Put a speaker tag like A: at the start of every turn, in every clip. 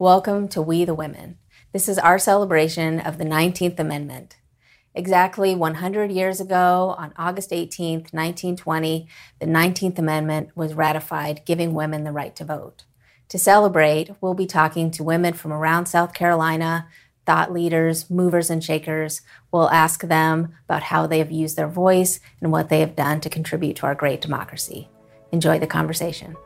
A: Welcome to We the Women. This is our celebration of the 19th Amendment. Exactly 100 years ago, on August 18, 1920, the 19th Amendment was ratified, giving women the right to vote. To celebrate, we'll be talking to women from around South Carolina, thought leaders, movers, and shakers. We'll ask them about how they have used their voice and what they have done to contribute to our great democracy. Enjoy the conversation.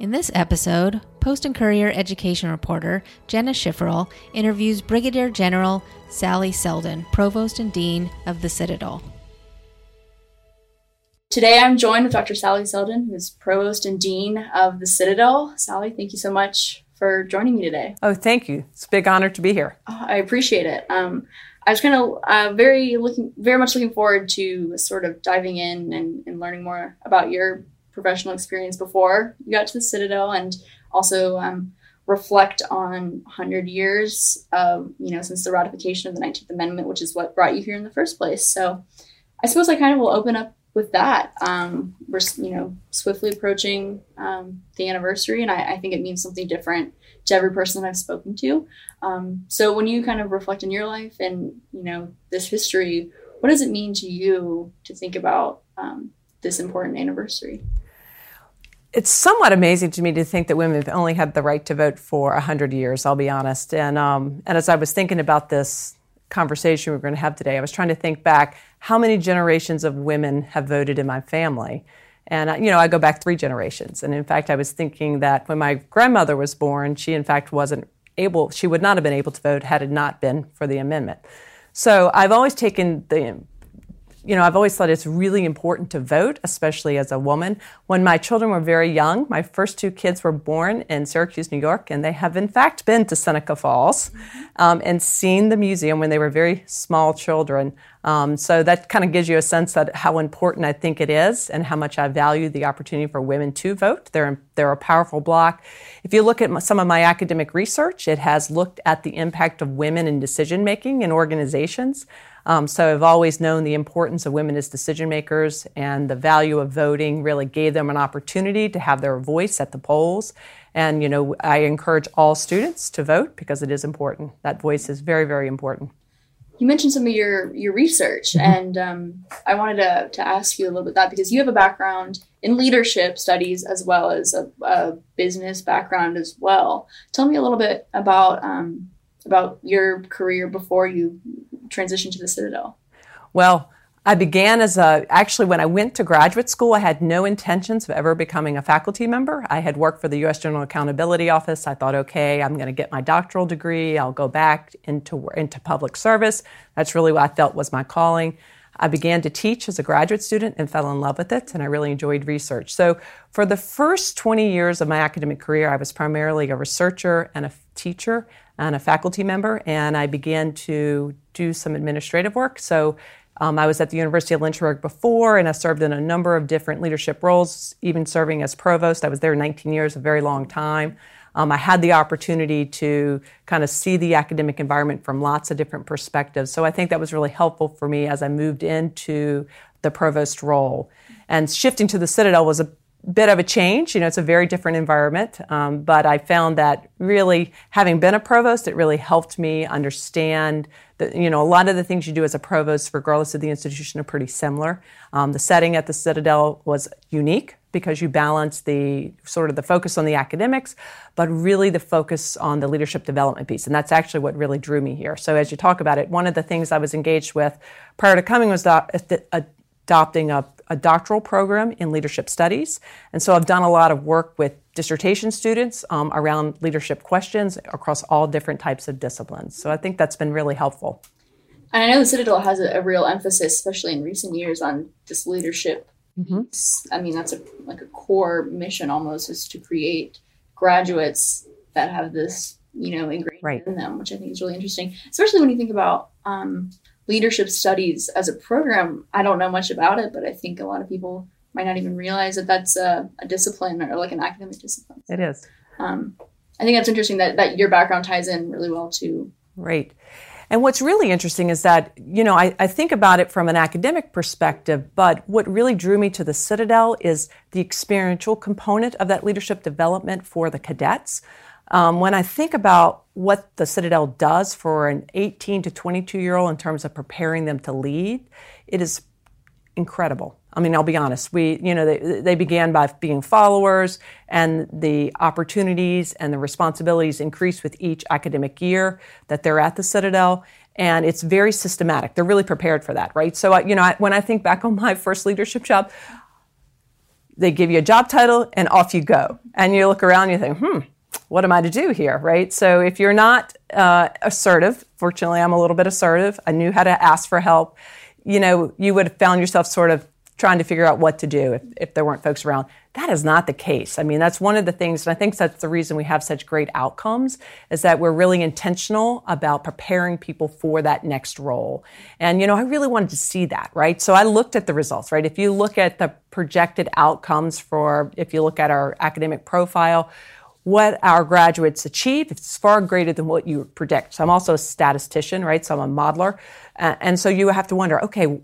A: In this episode, Post and Courier education reporter Jenna Schiferl interviews Brigadier General Sally Selden, Provost and Dean of the Citadel.
B: Today I'm joined with Dr. Sally Selden, who is Provost and Dean of the Citadel. Sally, thank you so much for joining me today.
C: Oh, thank you. It's a big honor to be here.
B: Oh, I appreciate it. Um, I was kind of uh, very looking, very much looking forward to sort of diving in and, and learning more about your professional experience before you got to the Citadel and also um, reflect on 100 years of, you know, since the ratification of the 19th Amendment, which is what brought you here in the first place. So I suppose I kind of will open up with that. Um, we're, you know, swiftly approaching um, the anniversary, and I, I, think it means something different to every person I've spoken to. Um, so when you kind of reflect on your life and, you know, this history, what does it mean to you to think about um, this important anniversary?
C: It's somewhat amazing to me to think that women have only had the right to vote for 100 years, I'll be honest. And, um, and as I was thinking about this conversation we're going to have today, I was trying to think back how many generations of women have voted in my family. And, uh, you know, I go back three generations. And in fact, I was thinking that when my grandmother was born, she in fact wasn't able, she would not have been able to vote had it not been for the amendment. So I've always taken the you know, I've always thought it's really important to vote, especially as a woman. When my children were very young, my first two kids were born in Syracuse, New York, and they have in fact been to Seneca Falls um, and seen the museum when they were very small children. Um, so that kind of gives you a sense that how important I think it is and how much I value the opportunity for women to vote. They're, they're a powerful block. If you look at some of my academic research, it has looked at the impact of women in decision making in organizations. Um, so I've always known the importance of women as decision makers and the value of voting really gave them an opportunity to have their voice at the polls. And, you know, I encourage all students to vote because it is important. That voice is very, very important.
B: You mentioned some of your, your research, mm-hmm. and um, I wanted to, to ask you a little bit that because you have a background in leadership studies as well as a, a business background as well. Tell me a little bit about um, about your career before you transitioned to the Citadel?
C: Well, I began as a, actually, when I went to graduate school, I had no intentions of ever becoming a faculty member. I had worked for the U.S. General Accountability Office. I thought, okay, I'm going to get my doctoral degree. I'll go back into, into public service. That's really what I felt was my calling. I began to teach as a graduate student and fell in love with it, and I really enjoyed research. So, for the first 20 years of my academic career, I was primarily a researcher and a teacher and a faculty member, and I began to do some administrative work. So um, I was at the University of Lynchburg before, and I served in a number of different leadership roles, even serving as provost. I was there 19 years, a very long time. Um, I had the opportunity to kind of see the academic environment from lots of different perspectives. So I think that was really helpful for me as I moved into the provost role. And shifting to the Citadel was a bit of a change. You know, it's a very different environment, um, but I found that really, having been a provost, it really helped me understand that, you know, a lot of the things you do as a provost, regardless of the institution, are pretty similar. Um, the setting at the Citadel was unique because you balance the sort of the focus on the academics, but really the focus on the leadership development piece. And that's actually what really drew me here. So as you talk about it, one of the things I was engaged with prior to coming was adopting a a doctoral program in leadership studies. And so I've done a lot of work with dissertation students um, around leadership questions across all different types of disciplines. So I think that's been really helpful.
B: And I know the Citadel has a, a real emphasis, especially in recent years, on this leadership. Mm-hmm. I mean, that's a like a core mission almost is to create graduates that have this, you know, ingrained right. in them, which I think is really interesting, especially when you think about um, leadership studies as a program, I don't know much about it, but I think a lot of people might not even realize that that's a, a discipline or like an academic discipline.
C: It is.
B: Um, I think that's interesting that, that your background ties in really well too.
C: Right. And what's really interesting is that, you know, I, I, think about it from an academic perspective, but what really drew me to the Citadel is the experiential component of that leadership development for the cadets. Um, when I think about what the Citadel does for an 18 to 22 year old in terms of preparing them to lead, it is incredible. I mean, I'll be honest. We, you know, they, they began by being followers, and the opportunities and the responsibilities increase with each academic year that they're at the Citadel. And it's very systematic. They're really prepared for that, right? So, you know, I, when I think back on my first leadership job, they give you a job title and off you go. And you look around and you think, hmm, what am I to do here, right? So if you're not uh, assertive, fortunately, I'm a little bit assertive. I knew how to ask for help. You know, you would have found yourself sort of trying to figure out what to do if, if there weren't folks around. That is not the case. I mean, that's one of the things, and I think that's the reason we have such great outcomes, is that we're really intentional about preparing people for that next role. And, you know, I really wanted to see that, right? So I looked at the results, right? If you look at the projected outcomes for, if you look at our academic profile, what our graduates achieve. It's far greater than what you predict. So I'm also a statistician, right? So I'm a modeler. Uh, and so you have to wonder, okay,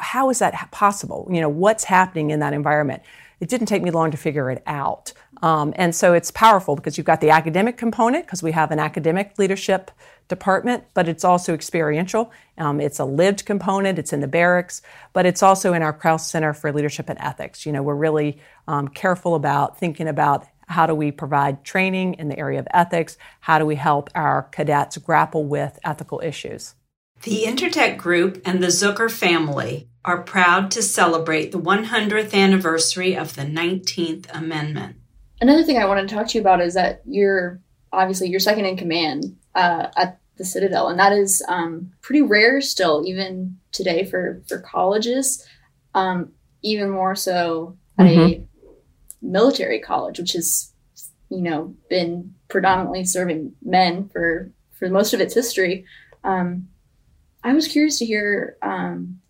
C: how is that possible? You know, what's happening in that environment? It didn't take me long to figure it out. Um, and so it's powerful because you've got the academic component, because we have an academic leadership department, but it's also experiential. Um, it's a lived component, it's in the barracks, but it's also in our Krause Center for Leadership and Ethics. You know, we're really um, careful about thinking about how do we provide training in the area of ethics? How do we help our cadets grapple with ethical issues?
D: The Intertech Group and the Zucker family are proud to celebrate the 100th anniversary of the 19th Amendment.
B: Another thing I wanted to talk to you about is that you're obviously you're second in command uh, at the Citadel, and that is um, pretty rare still, even today for for colleges. Um, even more so at mm-hmm. a military college, which has, you know, been predominantly serving men for for most of its history. Um, I was curious to hear um,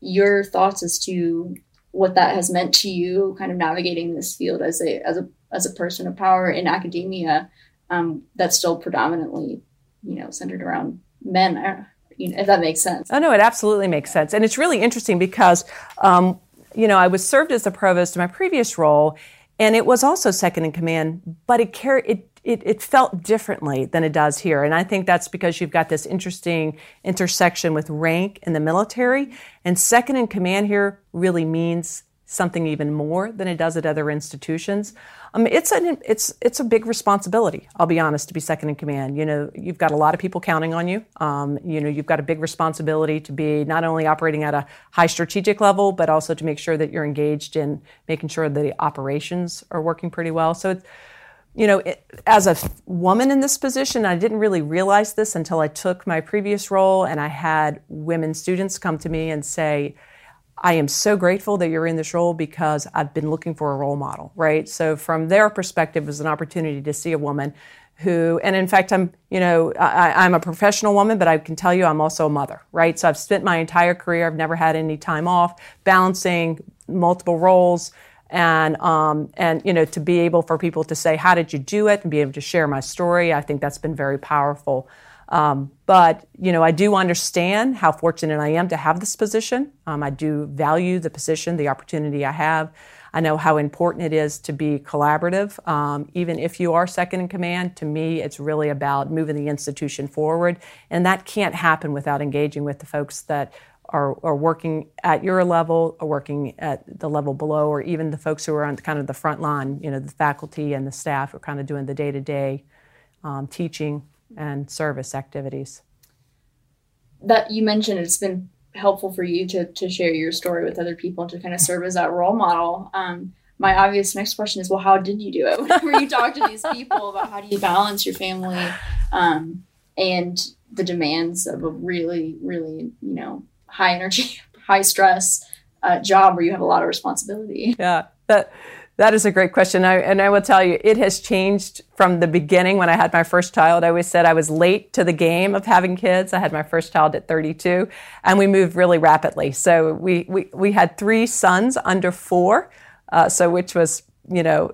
B: your thoughts as to what that has meant to you, kind of navigating this field as a as a as a person of power in academia um, that's still predominantly, you know, centered around men. Uh, you know, if that makes sense.
C: Oh no, it absolutely makes sense, and it's really interesting because um, you know, I was served as the provost in my previous role, and it was also second in command, but it it, it, it felt differently than it does here. And I think that's because you've got this interesting intersection with rank in the military. And second in command here really means something even more than it does at other institutions. Um, it's an it's it's a big responsibility. I'll be honest to be second in command. You know, you've got a lot of people counting on you. Um, you know, you've got a big responsibility to be not only operating at a high strategic level, but also to make sure that you're engaged in making sure the operations are working pretty well. So it's you know, it, as a woman in this position, I didn't really realize this until I took my previous role and I had women students come to me and say, I am so grateful that you're in this role because I've been looking for a role model, right? So from their perspective, it was an opportunity to see a woman who, and in fact, I'm, you know, I, am a professional woman, but I can tell you I'm also a mother, right? So I've spent my entire career, I've never had any time off, balancing multiple roles, and um, and you know, to be able for people to say, "How did you do it?" and be able to share my story, I think that's been very powerful. Um, but you know, I do understand how fortunate I am to have this position. Um, I do value the position, the opportunity I have. I know how important it is to be collaborative. Um, even if you are second in command, to me, it's really about moving the institution forward, and that can't happen without engaging with the folks that are, are working at your level, or working at the level below, or even the folks who are on kind of the front line. You know, the faculty and the staff who are kind of doing the day-to-day um, teaching and service activities.
B: That you mentioned, it's been helpful for you to, to share your story with other people and to kind of serve as that role model. Um, my obvious next question is, well, how did you do it? Whenever you talk to these people about how do you balance your family um, and the demands of a really, really, you know, high energy, high stress uh, job where you have a lot of responsibility.
C: Yeah, that that is a great question. I, and I will tell you, it has changed from the beginning when I had my first child. I always said I was late to the game of having kids. I had my first child at 32, and we moved really rapidly. So we, we, we had three sons under four, uh, so which was, you know,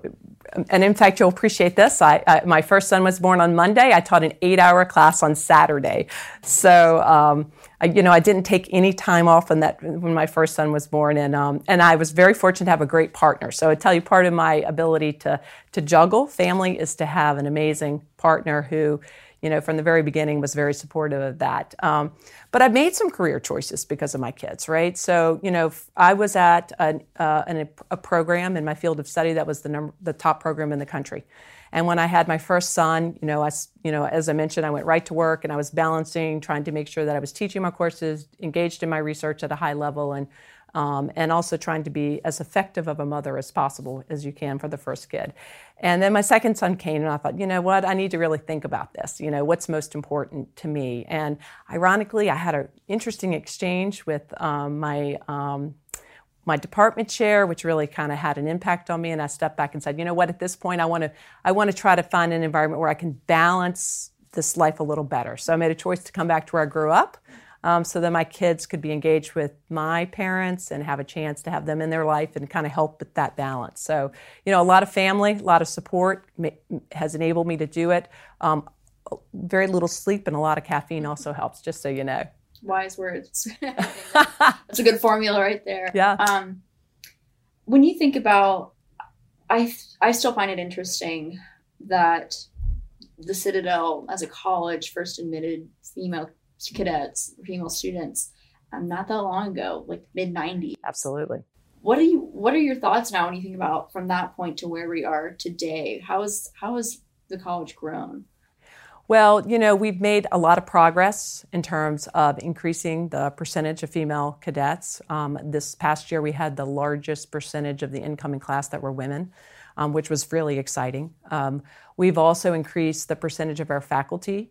C: and in fact, you'll appreciate this. I, I, my first son was born on Monday. I taught an eight hour class on Saturday. So, um, I, you know, I didn't take any time off when that when my first son was born, and um, and I was very fortunate to have a great partner. So I tell you, part of my ability to to juggle family is to have an amazing partner who, you know, from the very beginning was very supportive of that. Um, but I made some career choices because of my kids, right? So you know, I was at an, uh, an, a program in my field of study that was the number the top program in the country. And when I had my first son, you know, I, you know, as I mentioned, I went right to work and I was balancing, trying to make sure that I was teaching my courses, engaged in my research at a high level, and um, and also trying to be as effective of a mother as possible as you can for the first kid. And then my second son came, and I thought, you know what, I need to really think about this. You know, what's most important to me? And ironically, I had an interesting exchange with um, my um, my department chair, which really kind of had an impact on me. And I stepped back and said, you know what, at this point, I want to, I want to try to find an environment where I can balance this life a little better. So I made a choice to come back to where I grew up. Um, so that my kids could be engaged with my parents and have a chance to have them in their life and kind of help with that balance. So, you know, a lot of family, a lot of support has enabled me to do it. Um, very little sleep and a lot of caffeine also helps, just so you know
B: wise words. That's a good formula right there.
C: Yeah.
B: Um, when you think about, I I still find it interesting that the Citadel, as a college, first admitted female cadets, female students, um, not that long ago, like mid '90s.
C: Absolutely.
B: What are you? What are your thoughts now when you think about from that point to where we are today? How is how has the college grown?
C: Well, you know, we've made a lot of progress in terms of increasing the percentage of female cadets. Um, this past year, we had the largest percentage of the incoming class that were women, um, which was really exciting. Um, we've also increased the percentage of our faculty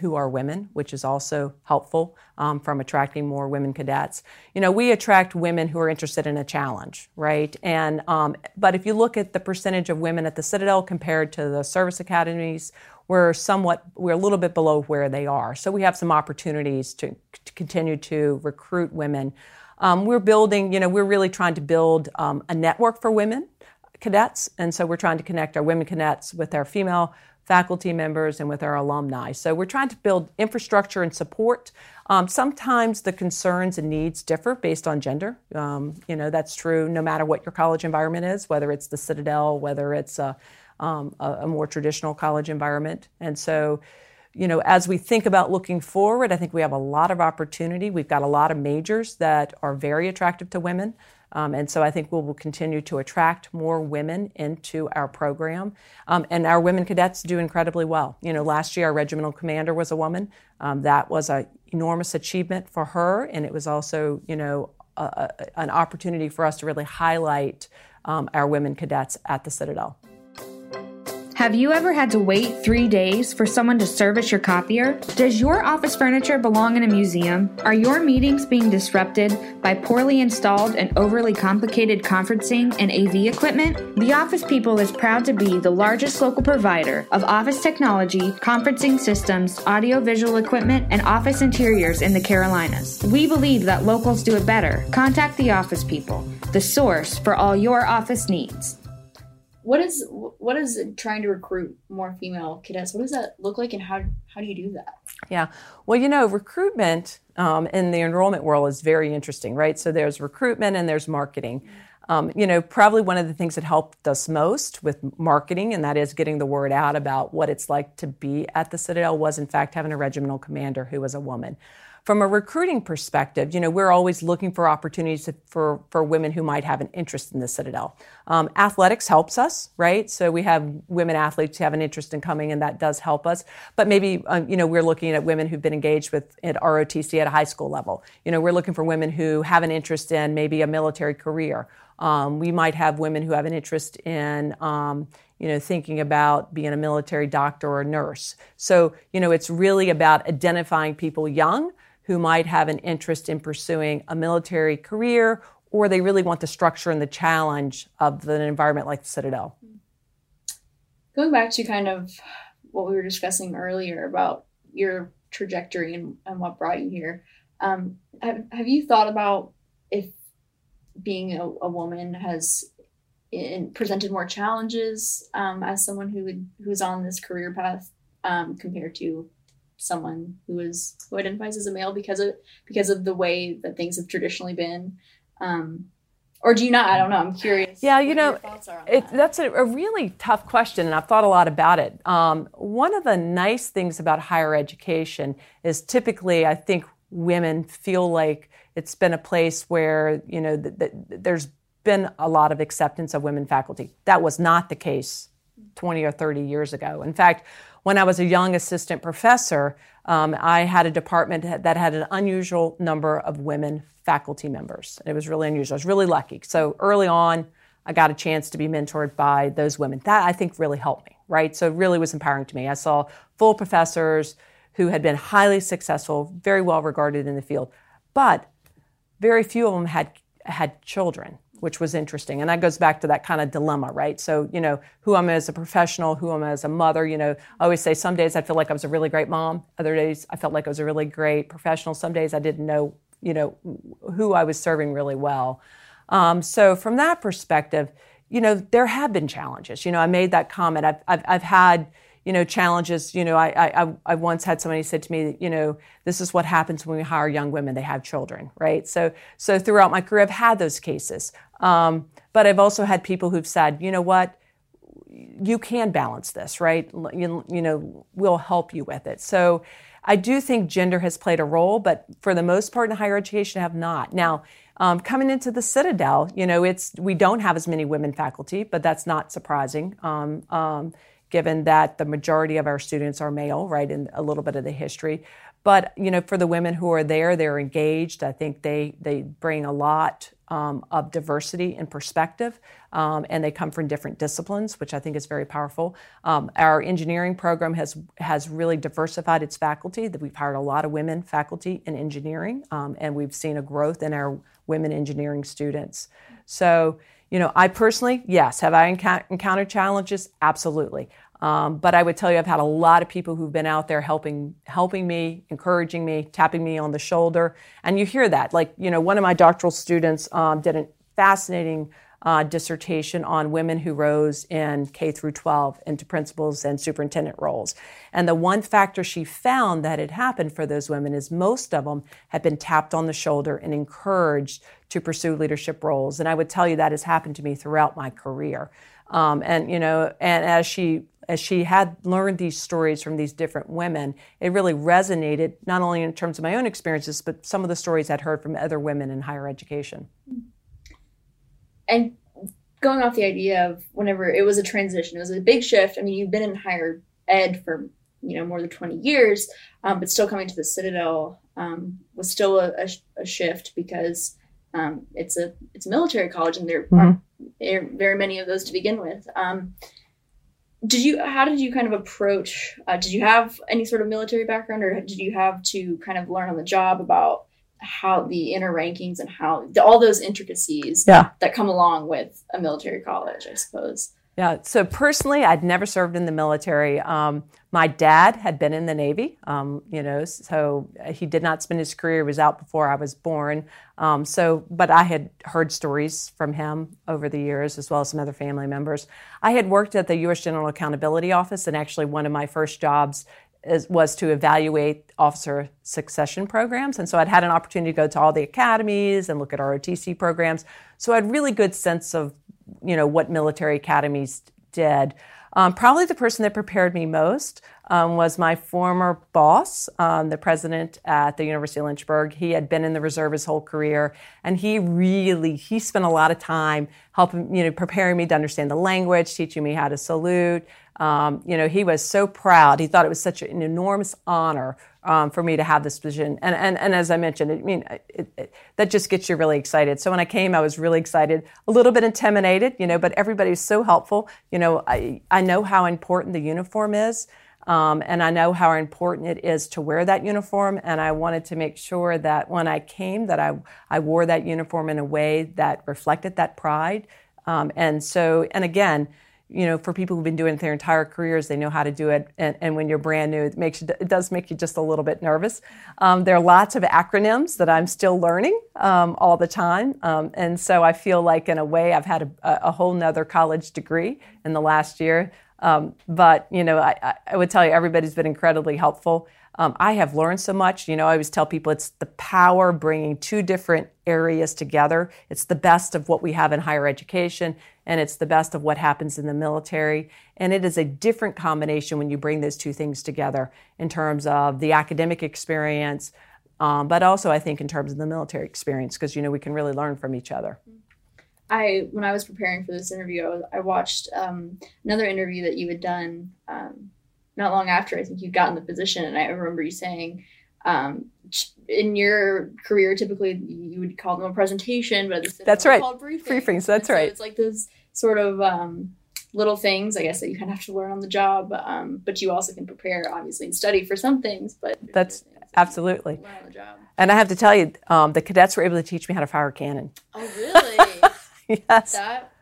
C: who are women, which is also helpful um, from attracting more women cadets. You know, we attract women who are interested in a challenge, right? And um, but if you look at the percentage of women at the Citadel compared to the service academies we're somewhat we're a little bit below where they are so we have some opportunities to, to continue to recruit women um, we're building you know we're really trying to build um, a network for women cadets and so we're trying to connect our women cadets with our female faculty members and with our alumni so we're trying to build infrastructure and support um, sometimes the concerns and needs differ based on gender um, you know that's true no matter what your college environment is whether it's the citadel whether it's a um, a, a, more traditional college environment. And so, you know, as we think about looking forward, I think we have a lot of opportunity. We've got a lot of majors that are very attractive to women. Um, and so I think we will continue to attract more women into our program. Um, and our women cadets do incredibly well. You know, last year our regimental commander was a woman. Um, that was an enormous achievement for her. And it was also, you know, a, a, an opportunity for us to really highlight um, our women cadets at the Citadel.
E: Have you ever had to wait three days for someone to service your copier? Does your office furniture belong in a museum? Are your meetings being disrupted by poorly installed and overly complicated conferencing and AV equipment? The Office People is proud to be the largest local provider of office technology, conferencing systems, audiovisual equipment, and office interiors in the Carolinas. We believe that locals do it better. Contact the Office People, the source for all your office needs
B: what is what is trying to recruit more female cadets? What does that look like and how how do you do that?
C: Yeah. Well you know recruitment um, in the enrollment world is very interesting right? So there's recruitment and there's marketing. Um, you know probably one of the things that helped us most with marketing and that is getting the word out about what it's like to be at the citadel was in fact having a regimental commander who was a woman from a recruiting perspective, you know, we're always looking for opportunities for, for women who might have an interest in the Citadel. Um, athletics helps us, right? So we have women athletes who have an interest in coming, and that does help us. But maybe, um, you know, we're looking at women who've been engaged with at ROTC at a high school level. You know, we're looking for women who have an interest in maybe a military career. Um, we might have women who have an interest in, um, you know, thinking about being a military doctor or nurse. So, you know, it's really about identifying people young who might have an interest in pursuing a military career or they really want the structure and the challenge of an environment like the Citadel.
B: Going back to kind of what we were discussing earlier about your trajectory and, and what brought you here, um, have, have you thought about if being a, a woman has in, presented more challenges um, as someone who would, who's on this career path um, compared to someone who is who identifies as a male because of because of the way that things have traditionally been. Um, or do you not? I don't know. I'm curious
C: yeah you know it, that. that's a, a, really tough question and i've thought a lot about it. Um, one of the nice things about higher education is typically i think women feel like it's been a place where you know th- th- there's been a lot of acceptance of women faculty. That was not the case 20 or 30 years ago. In fact when I was a young assistant professor, um, I had a department that had an unusual number of women faculty members. It was really unusual. I was really lucky. So early on, I got a chance to be mentored by those women. That I think really helped me, right? So it really was empowering to me. I saw full professors who had been highly successful, very well regarded in the field, but very few of them had had children which was interesting. And that goes back to that kind of dilemma, right? So, you know, who I'm as a professional, who I'm as a mother? You know, I always say some days I feel like I was a really great mom. Other days I felt like I was a really great professional. Some days I didn't know, you know, who I was serving really well. Um, so from that perspective, you know, there have been challenges. You know, I made that comment. I've, I've, I've had, you know, challenges. You know, I, I, I once had somebody say to me, you know, this is what happens when we hire young women; they have children, right? So, so throughout my career, I've had those cases. Um, but I've also had people who've said, you know what, you can balance this, right? You, you know, we'll help you with it. So, I do think gender has played a role, but for the most part in higher education, have not. Now, um, coming into the Citadel, you know, it's we don't have as many women faculty, but that's not surprising. Um, um, given that the majority of our students are male, right, in a little bit of the history. But you know, for the women who are there, they're engaged. I think they they bring a lot um, of diversity and perspective, um, and they come from different disciplines, which I think is very powerful. Um, our engineering program has has really diversified its faculty. That we've hired a lot of women faculty in engineering, um, and we've seen a growth in our women engineering students. So you know, I personally, yes, have I encountered challenges? Absolutely. Um, but I would tell you, I've had a lot of people who've been out there helping, helping me, encouraging me, tapping me on the shoulder, and you hear that. Like, you know, one of my doctoral students um, did a fascinating uh, dissertation on women who rose in K through 12 into principals and superintendent roles. And the one factor she found that had happened for those women is most of them had been tapped on the shoulder and encouraged to pursue leadership roles. And I would tell you that has happened to me throughout my career. Um, and you know, and as she as she had learned these stories from these different women, it really resonated not only in terms of my own experiences, but some of the stories I'd heard from other women in higher education.
B: And going off the idea of whenever it was a transition, it was a big shift. I mean, you've been in higher ed for you know more than 20 years, um, but still coming to the Citadel um, was still a, a, a shift because um, it's a it's a military college, and there mm-hmm. aren't very many of those to begin with. Um, did you how did you kind of approach uh, did you have any sort of military background or did you have to kind of learn on the job about how the inner rankings and how all those intricacies
C: yeah.
B: that come along with a military college i suppose
C: yeah, so personally, I'd never served in the military. Um, my dad had been in the Navy, um, you know, so he did not spend his career, he was out before I was born. Um, so, but I had heard stories from him over the years, as well as some other family members. I had worked at the U.S. General Accountability Office, and actually, one of my first jobs is, was to evaluate officer succession programs. And so I'd had an opportunity to go to all the academies and look at ROTC programs. So I had really good sense of you know what military academies did. Um, probably the person that prepared me most um, was my former boss, um, the president at the University of Lynchburg. He had been in the reserve his whole career, and he really he spent a lot of time helping you know preparing me to understand the language, teaching me how to salute. Um, you know, he was so proud. He thought it was such an enormous honor um, for me to have this position. And, and, and as I mentioned, I mean, it, it, that just gets you really excited. So when I came, I was really excited, a little bit intimidated, you know, but everybody was so helpful. You know, I, I know how important the uniform is. Um, and I know how important it is to wear that uniform. And I wanted to make sure that when I came, that I, I wore that uniform in a way that reflected that pride. Um, and so, and again, you know, for people who've been doing it their entire careers, they know how to do it. And, and when you're brand new, it makes you, it does make you just a little bit nervous. Um, there are lots of acronyms that I'm still learning um, all the time, um, and so I feel like in a way I've had a, a whole nother college degree in the last year. Um, but you know, I, I would tell you everybody's been incredibly helpful. Um, I have learned so much. You know, I always tell people it's the power bringing two different areas together. It's the best of what we have in higher education, and it's the best of what happens in the military. And it is a different combination when you bring those two things together in terms of the academic experience, um, but also I think in terms of the military experience, because you know we can really learn from each other.
B: I when I was preparing for this interview, I, watched um, another interview that you had done um, not long after I think you got in the position, and I remember you saying um, in your career, typically you would call them a presentation, but
C: that's right,
B: called briefings.
C: briefings that's
B: so
C: right.
B: It's like those sort of um, little things, I guess, that you kind of have to learn on the job, um, but you also can prepare, obviously, and study for some things. But
C: that's absolutely. And I have to tell you, um, the cadets were able to teach me how to fire a cannon.
B: Oh, really?
C: yes.
B: That,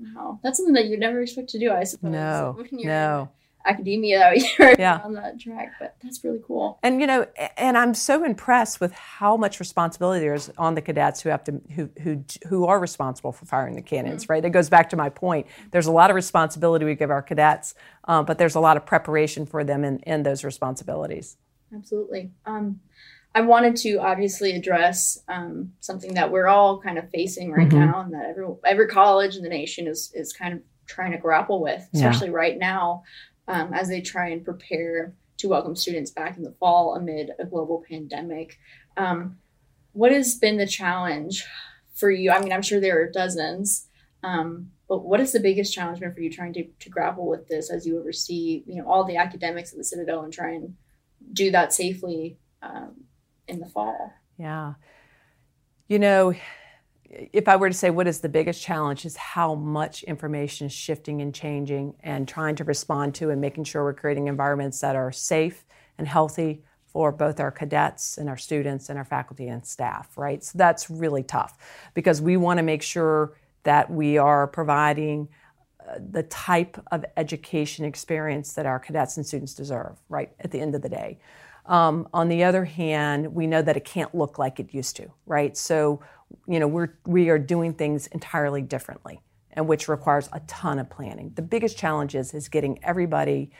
B: wow. That's something that you'd never expect to do, I suppose.
C: No. no
B: academia you're yeah. on that track but that's really cool
C: and you know and i'm so impressed with how much responsibility there is on the cadets who have to who who who are responsible for firing the cannons mm-hmm. right it goes back to my point there's a lot of responsibility we give our cadets um, but there's a lot of preparation for them in, in those responsibilities
B: absolutely um, I wanted to obviously address um, something that we're all kind of facing right mm-hmm. now, and that every every college in the nation is is kind of trying to grapple with, especially yeah. right now um, as they try and prepare to welcome students back in the fall amid a global pandemic. Um, what has been the challenge for you? I mean, I'm sure there are dozens, um, but what is the biggest challenge been for you trying to, to grapple with this as you oversee, you know, all the academics at the Citadel and try and do that safely um, in the fall?
C: Yeah. You know, if I were to say what is the biggest challenge is how much information is shifting and changing and trying to respond to and making sure we're creating environments that are safe and healthy for both our cadets and our students and our faculty and staff, right? So that's really tough because we want to make sure that we are providing uh, the type of education experience that our cadets and students deserve, right, at the end of the day. Um, on the other hand, we know that it can't look like it used to, right? So you know, we're, we are doing things entirely differently and which requires a ton of planning. The biggest challenge is, is getting everybody,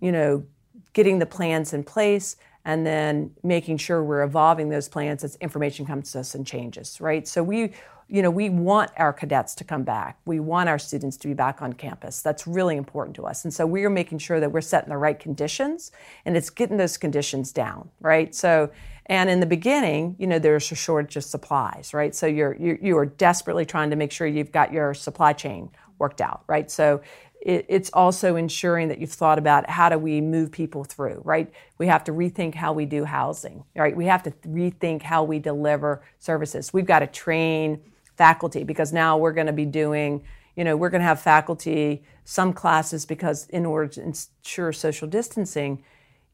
C: you know, getting the plans in place and then making sure we're evolving those plans as information comes to us and changes, right? So we, you know, we want our cadets to come back. We want our students to be back on campus. That's really important to us. And so we are making sure that we're setting the right conditions and it's getting those conditions down, right? So and in the beginning, you know, there's a shortage of supplies, right? So you're, you, you are desperately trying to make sure you've got your supply chain worked out, right? So it, it's also ensuring that you've thought about how do we move people through, right? We have to rethink how we do housing, right? We have to rethink how we deliver services. We've got to train faculty because now we're going to be doing, you know, we're going to have faculty some classes because in order to ensure social distancing,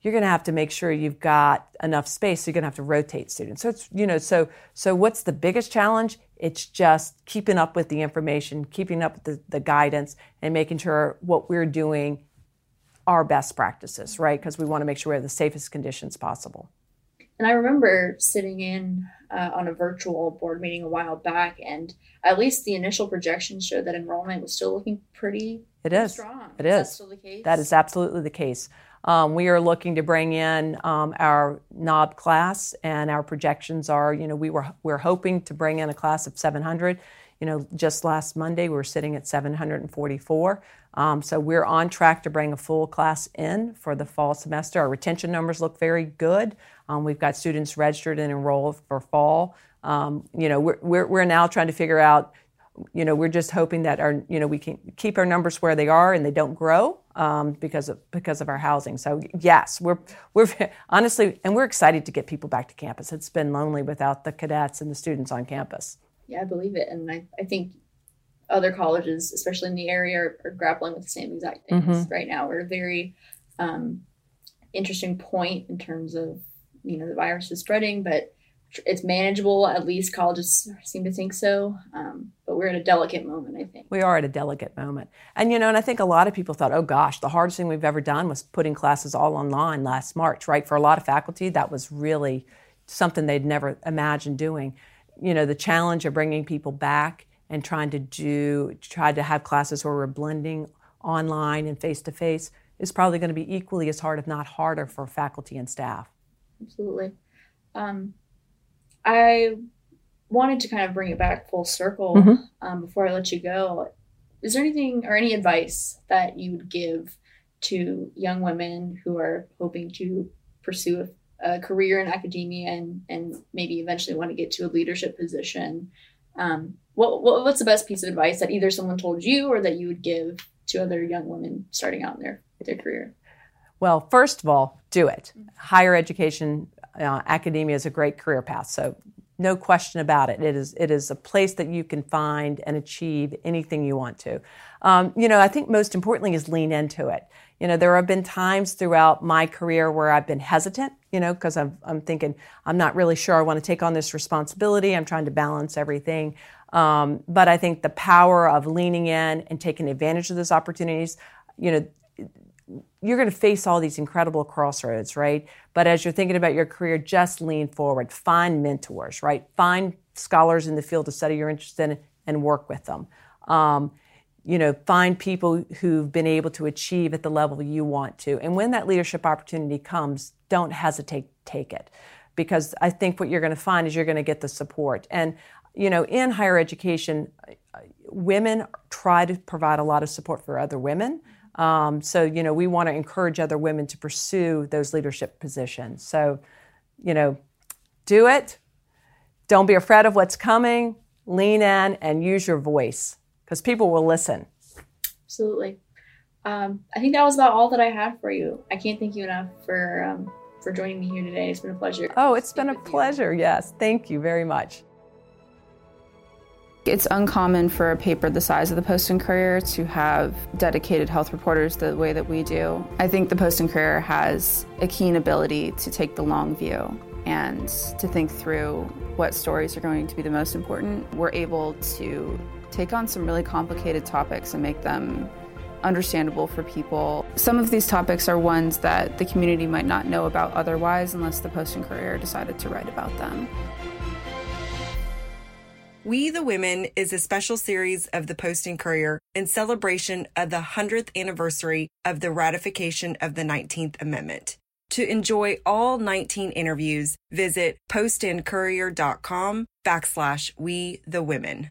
C: you're going to have to make sure you've got enough space. So you're going to have to rotate students. So it's, you know, so, so what's the biggest challenge? It's just keeping up with the information, keeping up with the, the guidance, and making sure what we're doing are best practices, right? Because we want to make sure we have the safest conditions possible.
B: And I remember sitting in uh, on a virtual board meeting a while back, and at least the initial projections showed that enrollment was still looking pretty.
C: It is.
B: Strong.
C: It is.
B: is. That still the case?
C: That is absolutely the case. Um, we are looking to bring in um, our knob class, and our projections are, you know, we were we're hoping to bring in a class of 700. You know, just last Monday we were sitting at 744. Um, so we're on track to bring a full class in for the fall semester. Our retention numbers look very good. Um, we've got students registered and enrolled for fall. Um, you know, we're, we're, we're now trying to figure out you know, we're just hoping that our, you know, we can keep our numbers where they are and they don't grow um, because of because of our housing. So yes, we're we're honestly, and we're excited to get people back to campus. It's been lonely without the cadets and the students on campus.
B: Yeah, I believe it, and I, I think other colleges, especially in the area, are, are grappling with the same exact things mm-hmm. right now. We're a very um, interesting point in terms of you know the virus is spreading, but it's manageable. At least colleges seem to think so. Um, but we're at a delicate moment, I think.
C: We are at a delicate moment. And, you know, and I think a lot of people thought, oh gosh, the hardest thing we've ever done was putting classes all online last March, right? For a lot of faculty, that was really something they'd never imagined doing. You know, the challenge of bringing people back and trying to do, try to have classes where we're blending online and face to face is probably going to be equally as hard, if not harder, for faculty and staff.
B: Absolutely. Um, I wanted to kind of bring it back full circle
C: Mhm.
B: um, before I let you go. Is there anything or any advice that you would give to young women who are hoping to pursue a, a career in academia and, and maybe eventually want to get to a leadership position? Um, what, what, what's the best piece of advice that either someone told you or that you would give to other young women starting out in their, their career?
C: Well, first of all, do it. Higher education, uh, academia is a great career path. So, no question about it. It is it is a place that you can find and achieve anything you want to. Um, you know, I think most importantly is lean into it. You know, there have been times throughout my career where I've been hesitant. You know, because I'm I'm thinking I'm not really sure I want to take on this responsibility. I'm trying to balance everything. Um, but I think the power of leaning in and taking advantage of those opportunities. You know, you're going to face all these incredible crossroads, right? But as you're thinking about your career, just lean forward. Find mentors, right? Find scholars in the field of study you're interested in and work with them. Um, you know, find people who've been able to achieve at the level you want to. And when that leadership opportunity comes, don't hesitate, take it. Because I think what you're going to find is you're going to get the support. And, you know, in higher education, women try to provide a lot of support for other women. Um, so, you know, we want to encourage other women to pursue those leadership positions. So, you know, do it. Don't be afraid of what's coming. Lean in and use your voice because people will listen.
B: Absolutely. Um, I think that was about all that I had for you. I can't thank you enough for um, for joining me here today. It's been a pleasure.
C: Oh, it's been a
B: with you.
C: pleasure. Yes. Thank you very much.
F: It's uncommon for a paper the size of the Post and Courier to have dedicated health reporters the way that we do. I think the Post and Courier has a keen ability to take the long view and to think through what stories are going to be the most important. We're able to take on some really complicated topics and make them understandable for people. Some of these topics are ones that the community might not know about otherwise unless the Post and Courier decided to write about them.
G: We the Women is a special series of the Post and Courier in celebration of the 100th anniversary of the ratification of the 19th Amendment. To enjoy all 19 interviews, visit postandcourier.com backslash we the women.